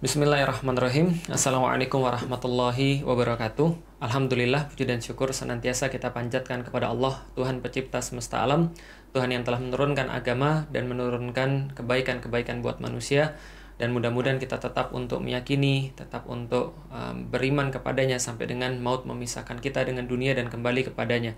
Bismillahirrahmanirrahim. Assalamualaikum warahmatullahi wabarakatuh. Alhamdulillah, puji dan syukur senantiasa kita panjatkan kepada Allah, Tuhan pencipta semesta alam, Tuhan yang telah menurunkan agama dan menurunkan kebaikan-kebaikan buat manusia, dan mudah-mudahan kita tetap untuk meyakini, tetap untuk um, beriman kepadanya sampai dengan maut memisahkan kita dengan dunia dan kembali kepadanya.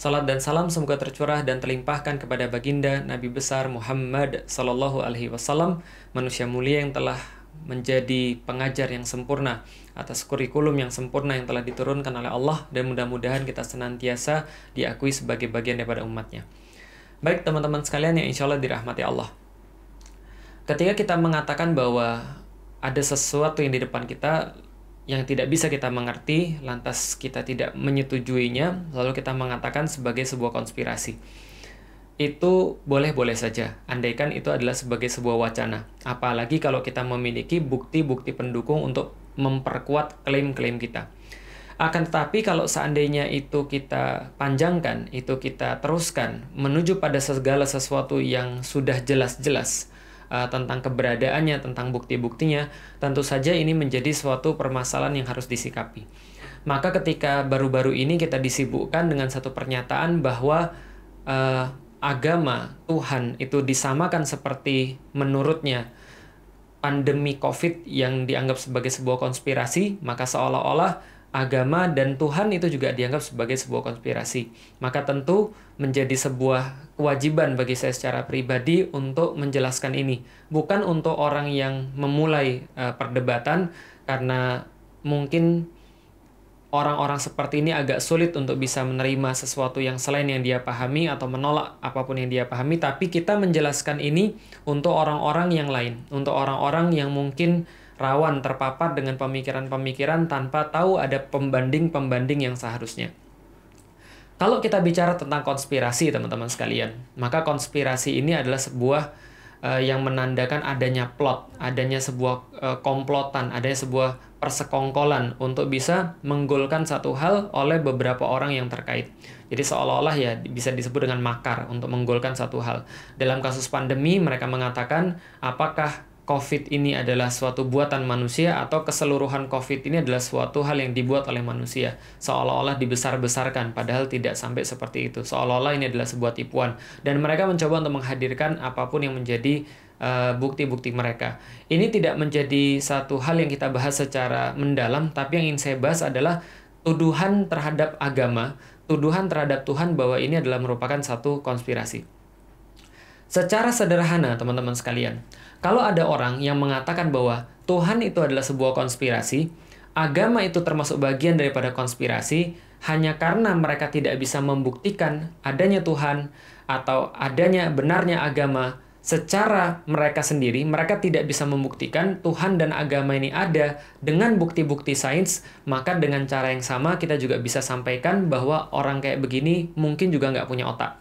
Salat dan salam semoga tercurah dan terlimpahkan kepada baginda Nabi besar Muhammad Sallallahu Alaihi Wasallam, manusia mulia yang telah menjadi pengajar yang sempurna atas kurikulum yang sempurna yang telah diturunkan oleh Allah dan mudah-mudahan kita senantiasa diakui sebagai bagian daripada umatnya. Baik teman-teman sekalian yang insya Allah dirahmati Allah. Ketika kita mengatakan bahwa ada sesuatu yang di depan kita yang tidak bisa kita mengerti, lantas kita tidak menyetujuinya, lalu kita mengatakan sebagai sebuah konspirasi itu boleh-boleh saja, andaikan itu adalah sebagai sebuah wacana. Apalagi kalau kita memiliki bukti-bukti pendukung untuk memperkuat klaim-klaim kita. Akan tetapi kalau seandainya itu kita panjangkan, itu kita teruskan menuju pada segala sesuatu yang sudah jelas-jelas uh, tentang keberadaannya, tentang bukti-buktinya, tentu saja ini menjadi suatu permasalahan yang harus disikapi. Maka ketika baru-baru ini kita disibukkan dengan satu pernyataan bahwa uh, agama Tuhan itu disamakan seperti menurutnya pandemi COVID yang dianggap sebagai sebuah konspirasi, maka seolah-olah agama dan Tuhan itu juga dianggap sebagai sebuah konspirasi. Maka tentu menjadi sebuah kewajiban bagi saya secara pribadi untuk menjelaskan ini, bukan untuk orang yang memulai uh, perdebatan karena mungkin orang-orang seperti ini agak sulit untuk bisa menerima sesuatu yang selain yang dia pahami atau menolak apa pun yang dia pahami, tapi kita menjelaskan ini untuk orang-orang yang lain, untuk orang-orang yang mungkin rawan terpapar dengan pemikiran-pemikiran tanpa tahu ada pembanding-pembanding yang seharusnya. Kalau kita bicara tentang konspirasi, teman-teman sekalian, maka konspirasi ini adalah sebuah uh, yang menandakan adanya plot, adanya sebuah uh, komplotan, adanya sebuah persekongkolan untuk bisa menggolkan satu hal oleh beberapa orang yang terkait. Jadi seolah-olah ya bisa disebut dengan makar untuk menggolkan satu hal. Dalam kasus pandemi mereka mengatakan apakah COVID ini adalah suatu buatan manusia atau keseluruhan COVID ini adalah suatu hal yang dibuat oleh manusia. Seolah-olah dibesar-besarkan, padahal tidak sampai seperti itu. Seolah-olah ini adalah sebuah tipuan. Dan mereka mencoba untuk menghadirkan apa pun yang menjadi Eh, bukti-bukti uh, mereka. Ini tidak menjadi satu hal yang kita bahas secara mendalam, tapi yang ingin saya bahas adalah tuduhan terhadap agama, tuduhan terhadap Tuhan bahwa ini adalah merupakan satu konspirasi. Secara sederhana, teman-teman sekalian, kalau ada orang yang mengatakan bahwa Tuhan itu adalah sebuah konspirasi, agama itu termasuk bagian daripada konspirasi, hanya karena mereka tidak bisa membuktikan adanya Tuhan atau adanya benarnya agama, secara mereka sendiri, mereka tidak bisa membuktikan Tuhan dan agama ini ada dengan bukti-bukti sains, maka dengan cara yang sama kita juga bisa sampaikan bahwa orang kayak begini mungkin juga nggak punya otak.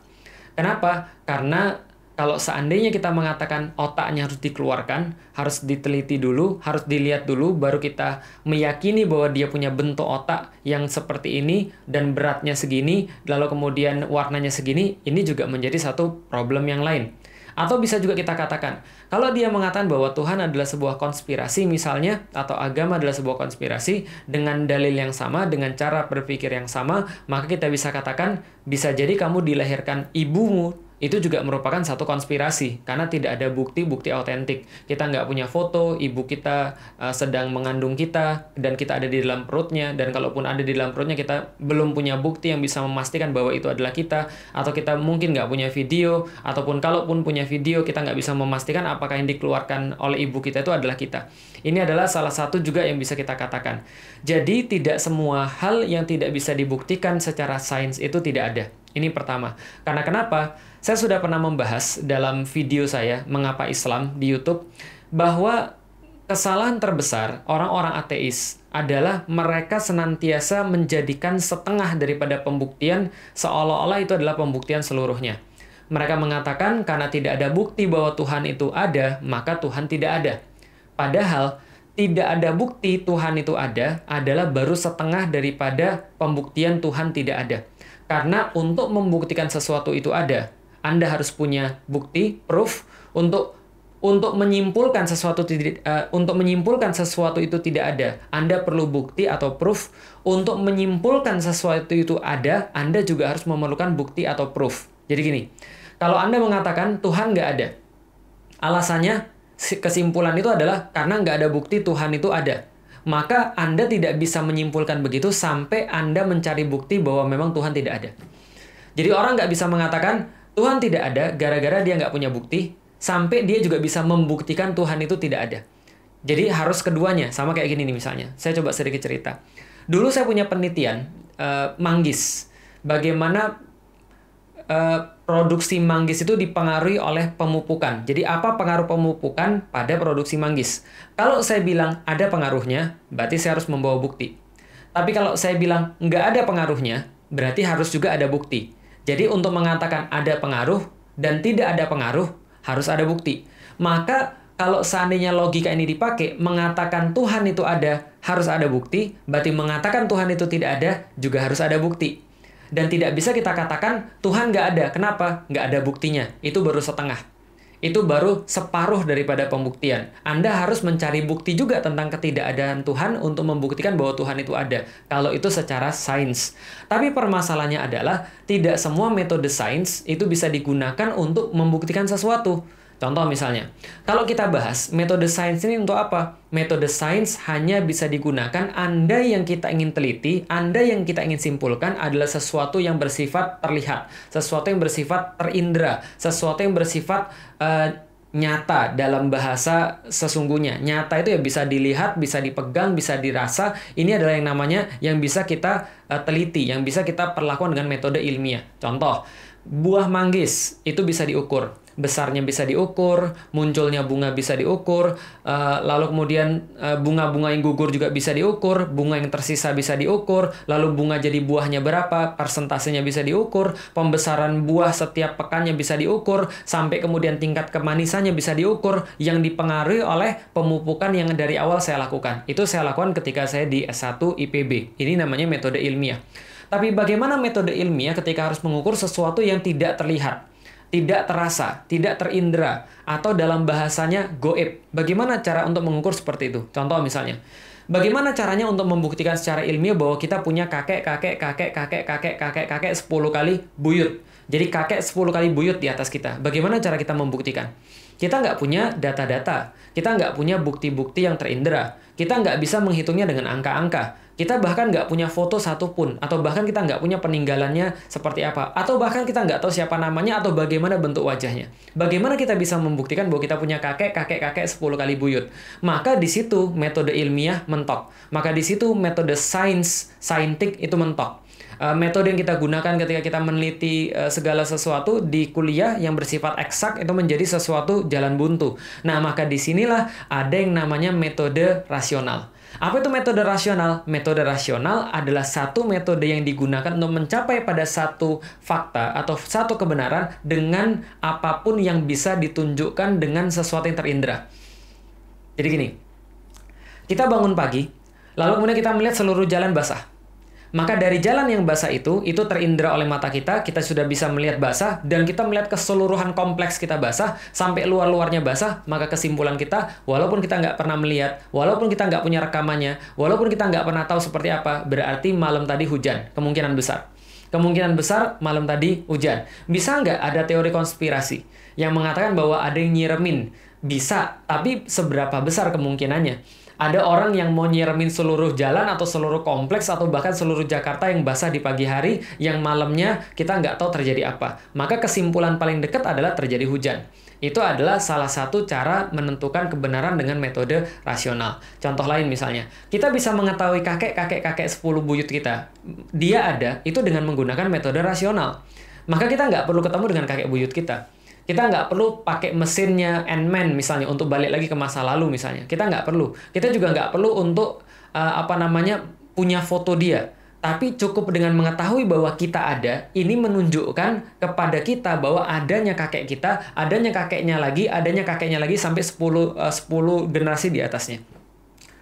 Kenapa? Karena kalau seandainya kita mengatakan otaknya harus dikeluarkan, harus diteliti dulu, harus dilihat dulu, baru kita meyakini bahwa dia punya bentuk otak yang seperti ini dan beratnya segini, lalu kemudian warnanya segini, ini juga menjadi satu problem yang lain. Atau bisa juga kita katakan, kalau dia mengatakan bahwa Tuhan adalah sebuah konspirasi misalnya, atau agama adalah sebuah konspirasi, dengan dalil yang sama, dengan cara berpikir yang sama, maka kita bisa katakan, bisa jadi kamu dilahirkan ibumu itu juga merupakan satu konspirasi karena tidak ada bukti-bukti autentik. Kita nggak punya foto ibu kita uh, sedang mengandung kita dan kita ada di dalam perutnya dan kalaupun ada di dalam perutnya kita belum punya bukti yang bisa memastikan bahwa itu adalah kita atau kita mungkin nggak punya video ataupun kalaupun punya video kita nggak bisa memastikan apakah yang dikeluarkan oleh ibu kita itu adalah kita. Ini adalah salah satu juga yang bisa kita katakan. Jadi tidak semua hal yang tidak bisa dibuktikan secara sains itu tidak ada. Ini pertama. Karena kenapa? Saya sudah pernah membahas dalam video saya Mengapa Islam di YouTube bahwa kesalahan terbesar orang-orang ateis adalah mereka senantiasa menjadikan setengah daripada pembuktian seolah-olah itu adalah pembuktian seluruhnya. Mereka mengatakan karena tidak ada bukti bahwa Tuhan itu ada, maka Tuhan tidak ada. Padahal tidak ada bukti Tuhan itu ada adalah baru setengah daripada pembuktian Tuhan tidak ada. Karena untuk membuktikan sesuatu itu ada, anda harus punya bukti, proof, untuk untuk menyimpulkan sesuatu uh, untuk menyimpulkan sesuatu itu tidak ada, Anda perlu bukti atau proof. Untuk menyimpulkan sesuatu itu ada, Anda juga harus memerlukan bukti atau proof. Jadi gini, kalau Anda mengatakan Tuhan nggak ada, alasannya kesimpulan itu adalah karena nggak ada bukti Tuhan itu ada. Maka Anda tidak bisa menyimpulkan begitu sampai Anda mencari bukti bahwa memang Tuhan tidak ada. Jadi orang nggak bisa mengatakan Tuhan tidak ada gara-gara dia nggak punya bukti, sampai dia juga bisa membuktikan Tuhan itu tidak ada. Jadi harus keduanya, sama kayak gini nih misalnya. Saya coba sedikit cerita. Dulu saya punya penelitian uh, manggis, bagaimana uh, produksi manggis itu dipengaruhi oleh pemupukan. Jadi apa pengaruh pemupukan pada produksi manggis? Kalau saya bilang ada pengaruhnya, berarti saya harus membawa bukti. Tapi kalau saya bilang nggak ada pengaruhnya, berarti harus juga ada bukti. Jadi untuk mengatakan ada pengaruh dan tidak ada pengaruh, harus ada bukti. Maka kalau seandainya logika ini dipakai, mengatakan Tuhan itu ada, harus ada bukti, berarti mengatakan Tuhan itu tidak ada, juga harus ada bukti. Dan tidak bisa kita katakan Tuhan nggak ada. Kenapa? Nggak ada buktinya. Itu baru setengah. Itu baru separuh daripada pembuktian. Anda harus mencari bukti juga tentang ketidakadaan Tuhan untuk membuktikan bahwa Tuhan itu ada. Kalau itu secara sains. Tapi permasalahannya adalah tidak semua metode sains itu bisa digunakan untuk membuktikan sesuatu. Contoh misalnya, kalau kita bahas metode sains ini untuk apa? Metode sains hanya bisa digunakan Anda yang kita ingin teliti, Anda yang kita ingin simpulkan adalah sesuatu yang bersifat terlihat, sesuatu yang bersifat terindra, sesuatu yang bersifat uh, nyata dalam bahasa sesungguhnya. Nyata itu ya bisa dilihat, bisa dipegang, bisa dirasa. Ini adalah yang namanya yang bisa kita uh, teliti, yang bisa kita perlakukan dengan metode ilmiah. Contoh, buah manggis itu bisa diukur besarnya bisa diukur, munculnya bunga bisa diukur, uh, lalu kemudian uh, bunga-bunga yang gugur juga bisa diukur, bunga yang tersisa bisa diukur, lalu bunga jadi buahnya berapa, persentasenya bisa diukur, pembesaran buah setiap pekannya bisa diukur, sampai kemudian tingkat kemanisannya bisa diukur, yang dipengaruhi oleh pemupukan yang dari awal saya lakukan. Itu saya lakukan ketika saya di S1 IPB. Ini namanya metode ilmiah. Tapi bagaimana metode ilmiah ketika harus mengukur sesuatu yang tidak terlihat? Tidak terasa, tidak terindra, atau dalam bahasanya goib. Bagaimana cara untuk mengukur seperti itu? Contoh misalnya, bagaimana caranya untuk membuktikan secara ilmiah bahwa kita punya kakek, kakek, kakek, kakek, kakek, kakek, kakek 10 kali buyut. Jadi kakek 10 kali buyut di atas kita. Bagaimana cara kita membuktikan? Kita nggak punya data-data. Kita nggak punya bukti-bukti yang terindra. Kita nggak bisa menghitungnya dengan angka-angka. Kita bahkan nggak punya foto satupun, atau bahkan kita nggak punya peninggalannya seperti apa, atau bahkan kita nggak tahu siapa namanya atau bagaimana bentuk wajahnya. Bagaimana kita bisa membuktikan bahwa kita punya kakek, kakek, kakek 10 kali buyut? Maka di situ metode ilmiah mentok. Maka di situ metode sains, saintik itu mentok. Uh, metode yang kita gunakan ketika kita meneliti uh, segala sesuatu di kuliah yang bersifat eksak itu menjadi sesuatu jalan buntu. Nah, maka di sinilah ada yang namanya metode rasional. Apa itu metode rasional? Metode rasional adalah satu metode yang digunakan untuk mencapai pada satu fakta atau satu kebenaran dengan apa pun yang bisa ditunjukkan dengan sesuatu yang terindra. Jadi gini, kita bangun pagi, lalu kemudian kita melihat seluruh jalan basah. Maka dari jalan yang basah itu, itu terindra oleh mata kita, kita sudah bisa melihat basah, dan kita melihat keseluruhan kompleks kita basah, sampai luar-luarnya basah, maka kesimpulan kita, walaupun kita nggak pernah melihat, walaupun kita nggak punya rekamannya, walaupun kita nggak pernah tahu seperti apa, berarti malam tadi hujan, kemungkinan besar. Kemungkinan besar malam tadi hujan. Bisa nggak ada teori konspirasi yang mengatakan bahwa ada yang nyiremin? Bisa, tapi seberapa besar kemungkinannya? Ada orang yang mau nyiremin seluruh jalan atau seluruh kompleks atau bahkan seluruh Jakarta yang basah di pagi hari, yang malamnya kita nggak tahu terjadi apa. Maka kesimpulan paling dekat adalah terjadi hujan. Itu adalah salah satu cara menentukan kebenaran dengan metode rasional. Contoh lain misalnya, kita bisa mengetahui kakek-kakek-kakek 10 buyut kita. Dia ada, itu dengan menggunakan metode rasional. Maka kita nggak perlu ketemu dengan kakek buyut kita kita nggak perlu pakai mesinnya Ant-Man misalnya untuk balik lagi ke masa lalu misalnya. Kita nggak perlu. Kita juga nggak perlu untuk uh, apa namanya punya foto dia. Tapi cukup dengan mengetahui bahwa kita ada, ini menunjukkan kepada kita bahwa adanya kakek kita, adanya kakeknya lagi, adanya kakeknya lagi sampai 10 uh, 10 generasi di atasnya.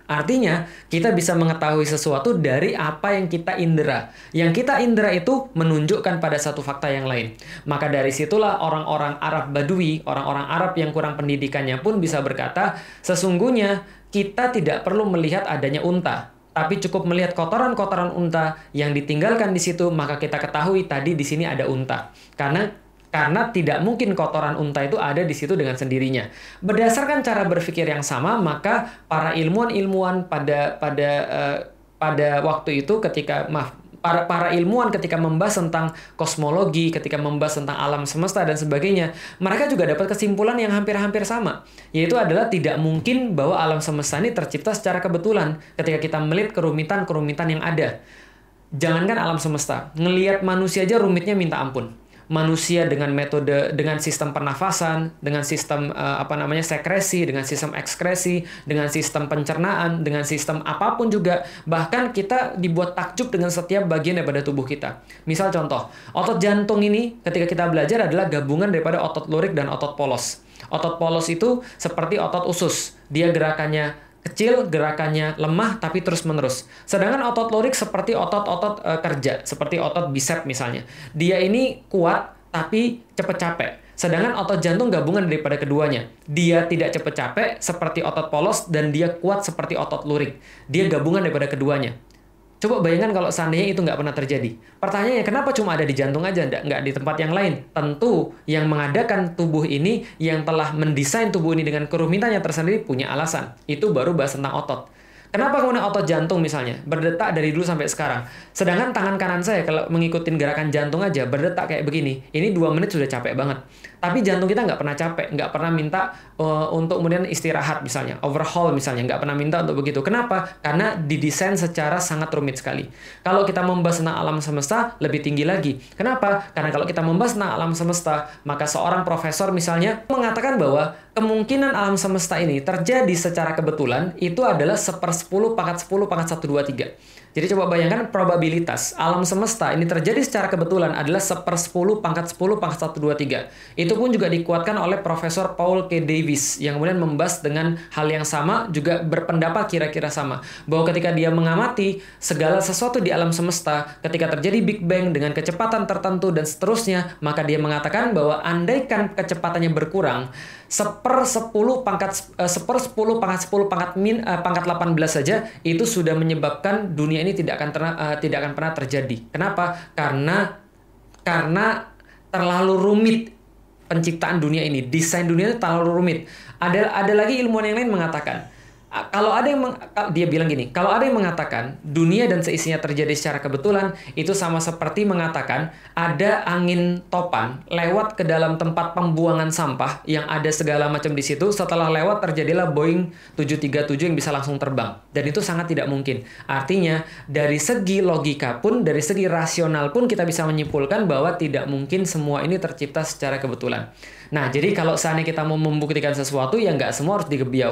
Artinya, kita bisa mengetahui sesuatu dari apa yang kita indera. Yang kita indera itu menunjukkan pada satu fakta yang lain. Maka dari situlah orang-orang Arab Badui, orang-orang Arab yang kurang pendidikannya pun bisa berkata, sesungguhnya kita tidak perlu melihat adanya unta, tapi cukup melihat kotoran-kotoran unta yang ditinggalkan di situ, maka kita ketahui tadi di sini ada unta. Karena karena tidak mungkin kotoran unta itu ada di situ dengan sendirinya. Berdasarkan cara berpikir yang sama, maka para ilmuwan-ilmuwan pada pada uh, pada waktu itu ketika maaf para para ilmuwan ketika membahas tentang kosmologi, ketika membahas tentang alam semesta dan sebagainya, mereka juga dapat kesimpulan yang hampir-hampir sama, yaitu adalah tidak mungkin bahwa alam semesta ini tercipta secara kebetulan ketika kita melihat kerumitan-kerumitan yang ada. Jangankan alam semesta, ngelihat manusia aja rumitnya minta ampun manusia dengan metode dengan sistem pernafasan, dengan sistem uh, apa namanya sekresi, dengan sistem ekskresi, dengan sistem pencernaan, dengan sistem apa pun juga. Bahkan kita dibuat takjub dengan setiap bagian daripada tubuh kita. Misal contoh, otot jantung ini ketika kita belajar adalah gabungan daripada otot lurik dan otot polos. Otot polos itu seperti otot usus. Dia gerakannya kecil, gerakannya lemah tapi terus-menerus. Sedangkan otot lorik seperti otot-otot e, kerja, seperti otot bicep misalnya. Dia ini kuat tapi cepat capek. Sedangkan otot jantung gabungan daripada keduanya. Dia tidak cepat capek seperti otot polos dan dia kuat seperti otot lurik. Dia gabungan daripada keduanya. Coba bayangkan kalau seandainya itu nggak pernah terjadi. Pertanyaannya, kenapa cuma ada di jantung aja, nggak di tempat yang lain? Tentu yang mengadakan tubuh ini, yang telah mendesain tubuh ini dengan kerumitannya tersendiri punya alasan. Itu baru bahas tentang otot. Kenapa kemudian otot jantung misalnya berdetak dari dulu sampai sekarang? Sedangkan tangan kanan saya kalau mengikuti gerakan jantung aja berdetak kayak begini, ini dua menit sudah capek banget. Tapi jantung kita nggak pernah capek, nggak pernah minta uh, untuk kemudian istirahat misalnya, overhaul misalnya, nggak pernah minta untuk begitu. Kenapa? Karena didesain secara sangat rumit sekali. Kalau kita membahas tentang alam semesta, lebih tinggi lagi. Kenapa? Karena kalau kita membahas tentang alam semesta, maka seorang profesor misalnya mengatakan bahwa kemungkinan alam semesta ini terjadi secara kebetulan itu adalah seper 10 pangkat 10 pangkat 1, 2, 3. Jadi coba bayangkan probabilitas alam semesta ini terjadi secara kebetulan adalah seper 10 pangkat 10 pangkat 1, 2, 3. Itu pun juga dikuatkan oleh Profesor Paul K. Davis yang kemudian membahas dengan hal yang sama juga berpendapat kira-kira sama. Bahwa ketika dia mengamati segala sesuatu di alam semesta, ketika terjadi Big Bang dengan kecepatan tertentu dan seterusnya, maka dia mengatakan bahwa andaikan kecepatannya berkurang, seper 10 pangkat uh, seper 10 pangkat 10 pangkat min uh, pangkat 18 saja itu sudah menyebabkan dunia ini tidak akan terna, uh, tidak akan pernah terjadi. Kenapa? Karena karena terlalu rumit penciptaan dunia ini, desain dunia itu terlalu rumit. Ada ada lagi ilmuwan yang lain mengatakan kalau ada yang dia bilang gini, kalau ada yang mengatakan dunia dan seisinya terjadi secara kebetulan, itu sama seperti mengatakan ada angin topan lewat ke dalam tempat pembuangan sampah yang ada segala macam di situ. Setelah lewat terjadilah Boeing 737 yang bisa langsung terbang. Dan itu sangat tidak mungkin. Artinya dari segi logika pun, dari segi rasional pun kita bisa menyimpulkan bahwa tidak mungkin semua ini tercipta secara kebetulan. Nah, jadi kalau seandainya kita mau membuktikan sesuatu, ya nggak semua harus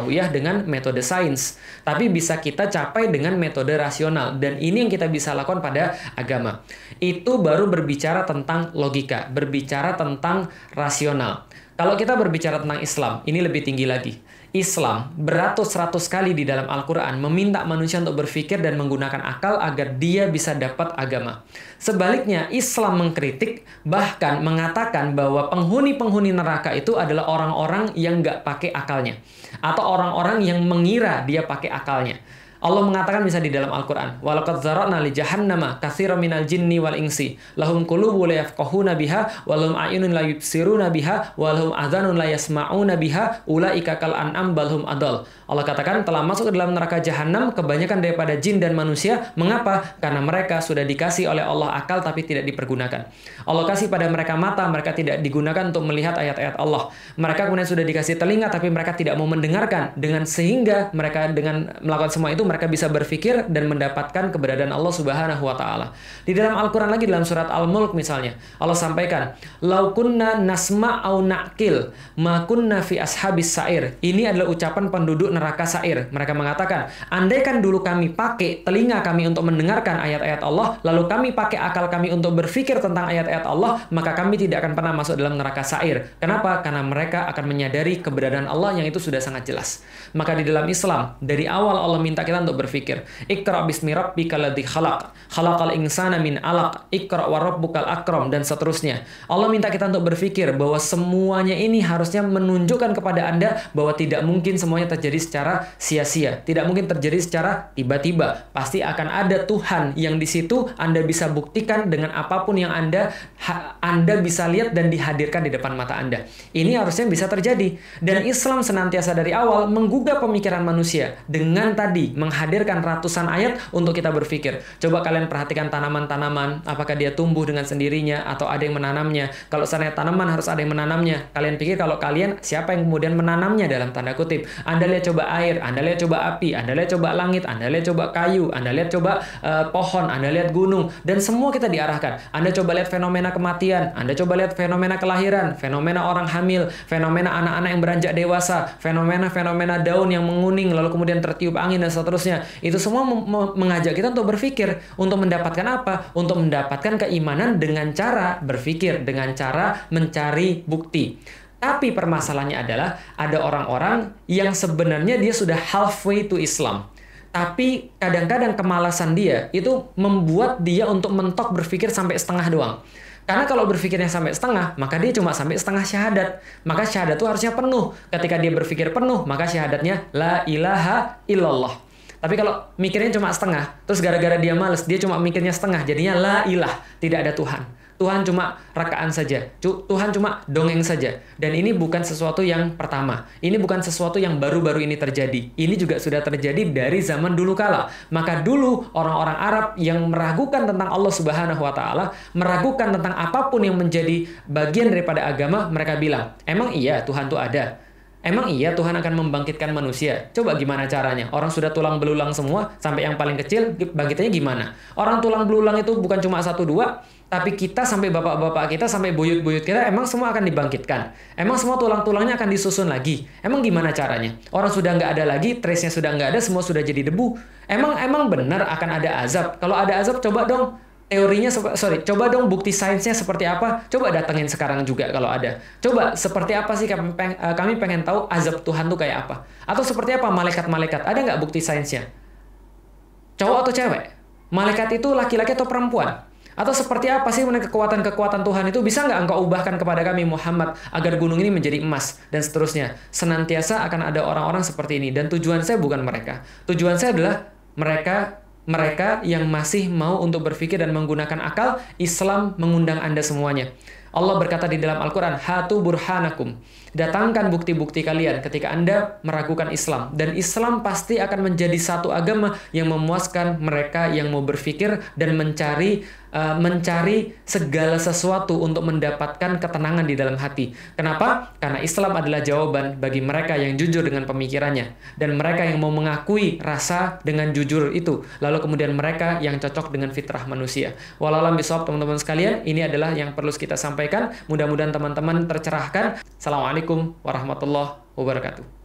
ya dengan metode sains. Tapi bisa kita capai dengan metode rasional. Dan ini yang kita bisa lakukan pada agama. Itu baru berbicara tentang logika, berbicara tentang rasional. Kalau kita berbicara tentang Islam, ini lebih tinggi lagi. Islam beratus-ratus kali di dalam Al-Quran meminta manusia untuk berpikir dan menggunakan akal agar dia bisa dapat agama. Sebaliknya, Islam mengkritik bahkan mengatakan bahwa penghuni-penghuni neraka itu adalah orang-orang yang nggak pakai akalnya. Atau orang-orang yang mengira dia pakai akalnya. Allah mengatakan bisa di dalam Al-Quran, Walaqad zara'na li jahannama katsira minal jinni wal insi lahum qulubu la yafqahuna biha wa lahum a'yunun la yubsiruna biha wa lahum adhanun la yasma'una biha ulaika kal an'am bal hum adall. Allah katakan telah masuk ke dalam neraka jahanam kebanyakan daripada jin dan manusia. Mengapa? Karena mereka sudah dikasih oleh Allah akal tapi tidak dipergunakan. Allah kasih pada mereka mata, mereka tidak digunakan untuk melihat ayat-ayat Allah. Mereka kemudian sudah dikasih telinga tapi mereka tidak mau mendengarkan dengan sehingga mereka dengan melakukan semua itu mereka bisa berpikir dan mendapatkan keberadaan Allah Subhanahu wa taala. Di dalam Al-Qur'an lagi dalam surat Al-Mulk misalnya, Allah sampaikan, "Lau nasma au naqil, ma kunna fi ashabis sa'ir." Ini adalah ucapan penduduk neraka sa'ir. Mereka mengatakan, "Andaikan dulu kami pakai telinga kami untuk mendengarkan ayat-ayat Allah, lalu kami pakai akal kami untuk berpikir tentang ayat-ayat Allah, maka kami tidak akan pernah masuk dalam neraka sa'ir." Kenapa? Karena mereka akan menyadari keberadaan Allah yang itu sudah sangat jelas. Maka di dalam Islam, dari awal Allah minta kita untuk berpikir, "Iqra bismi rabbikal ladzi khalaq, khalaqal insana min alaq, iqra wa rabbukal akram" dan seterusnya. Allah minta kita untuk berpikir bahwa semuanya ini harusnya menunjukkan kepada Anda bahwa tidak mungkin semuanya terjadi secara sia-sia, tidak mungkin terjadi secara tiba-tiba. Pasti akan ada Tuhan yang di situ Anda bisa buktikan dengan apa pun yang Anda Anda bisa lihat dan dihadirkan di depan mata Anda. Ini harusnya bisa terjadi. Dan Islam senantiasa dari awal menggugah pemikiran manusia dengan tadi menghadirkan ratusan ayat untuk kita berpikir. Coba kalian perhatikan tanaman-tanaman, apakah dia tumbuh dengan sendirinya atau ada yang menanamnya. Kalau seandainya tanaman harus ada yang menanamnya. Kalian pikir kalau kalian siapa yang kemudian menanamnya dalam tanda kutip? Anda lihat coba air, Anda lihat coba api, Anda lihat coba langit, Anda lihat coba kayu, Anda lihat coba uh, pohon, Anda lihat gunung dan semua kita diarahkan. Anda coba lihat fenomena kematian, Anda coba lihat fenomena kelahiran, fenomena orang hamil, fenomena anak-anak yang beranjak dewasa, fenomena-fenomena daun yang menguning lalu kemudian tertiup angin dan seterusnya. Itu semua mengajak kita untuk berpikir, untuk mendapatkan apa? Untuk mendapatkan keimanan dengan cara berpikir, dengan cara mencari bukti. Tapi permasalahannya adalah ada orang-orang yang sebenarnya dia sudah halfway to Islam. Tapi kadang-kadang kemalasan dia itu membuat dia untuk mentok berpikir sampai setengah doang. Karena kalau berpikirnya sampai setengah, maka dia cuma sampai setengah syahadat. Maka syahadat itu harusnya penuh. Ketika dia berpikir penuh, maka syahadatnya la ilaha illallah. Tapi kalau mikirnya cuma setengah, terus gara-gara dia males, dia cuma mikirnya setengah, jadinya la ilah, tidak ada Tuhan. Tuhan cuma rekaan saja. Tuhan cuma dongeng saja. Dan ini bukan sesuatu yang pertama. Ini bukan sesuatu yang baru-baru ini terjadi. Ini juga sudah terjadi dari zaman dulu kala. Maka dulu orang-orang Arab yang meragukan tentang Allah Subhanahu wa taala, meragukan tentang apa pun yang menjadi bagian daripada agama, mereka bilang, "Emang iya Tuhan itu ada?" Emang iya Tuhan akan membangkitkan manusia? Coba gimana caranya? Orang sudah tulang belulang semua, sampai yang paling kecil, bangkitnya gimana? Orang tulang belulang itu bukan cuma satu dua, tapi kita sampai bapak-bapak kita, sampai buyut-buyut kita, emang semua akan dibangkitkan. Emang semua tulang-tulangnya akan disusun lagi. Emang gimana caranya? Orang sudah nggak ada lagi, trace-nya sudah nggak ada, semua sudah jadi debu. Emang emang benar akan ada azab? Kalau ada azab, coba dong teorinya sorry coba dong bukti sainsnya seperti apa. Coba datengin sekarang juga kalau ada. Coba seperti apa sih kami, peng, uh, kami pengen tahu azab Tuhan tuh kayak apa? Atau seperti apa malaikat-malaikat? Ada nggak bukti sainsnya? Cowok atau cewek? Malaikat itu laki-laki atau perempuan? Atau seperti apa sih kekuatan-kekuatan Tuhan itu? Bisa nggak engkau ubahkan kepada kami Muhammad agar gunung ini menjadi emas? Dan seterusnya. Senantiasa akan ada orang-orang seperti ini. Dan tujuan saya bukan mereka. Tujuan saya adalah mereka mereka yang masih mau untuk berpikir dan menggunakan akal, Islam mengundang Anda semuanya. Allah berkata di dalam Al-Quran, Hatu burhanakum. Datangkan bukti-bukti kalian ketika Anda meragukan Islam. Dan Islam pasti akan menjadi satu agama yang memuaskan mereka yang mau berpikir dan mencari uh, mencari segala sesuatu untuk mendapatkan ketenangan di dalam hati. Kenapa? Karena Islam adalah jawaban bagi mereka yang jujur dengan pemikirannya dan mereka yang mau mengakui rasa dengan jujur itu. Lalu kemudian mereka yang cocok dengan fitrah manusia. Walaupun bisawab teman-teman sekalian, ini adalah yang perlu kita sampaikan. Mudah-mudahan teman-teman tercerahkan. Assalamualaikum warahmatullahi wabarakatuh.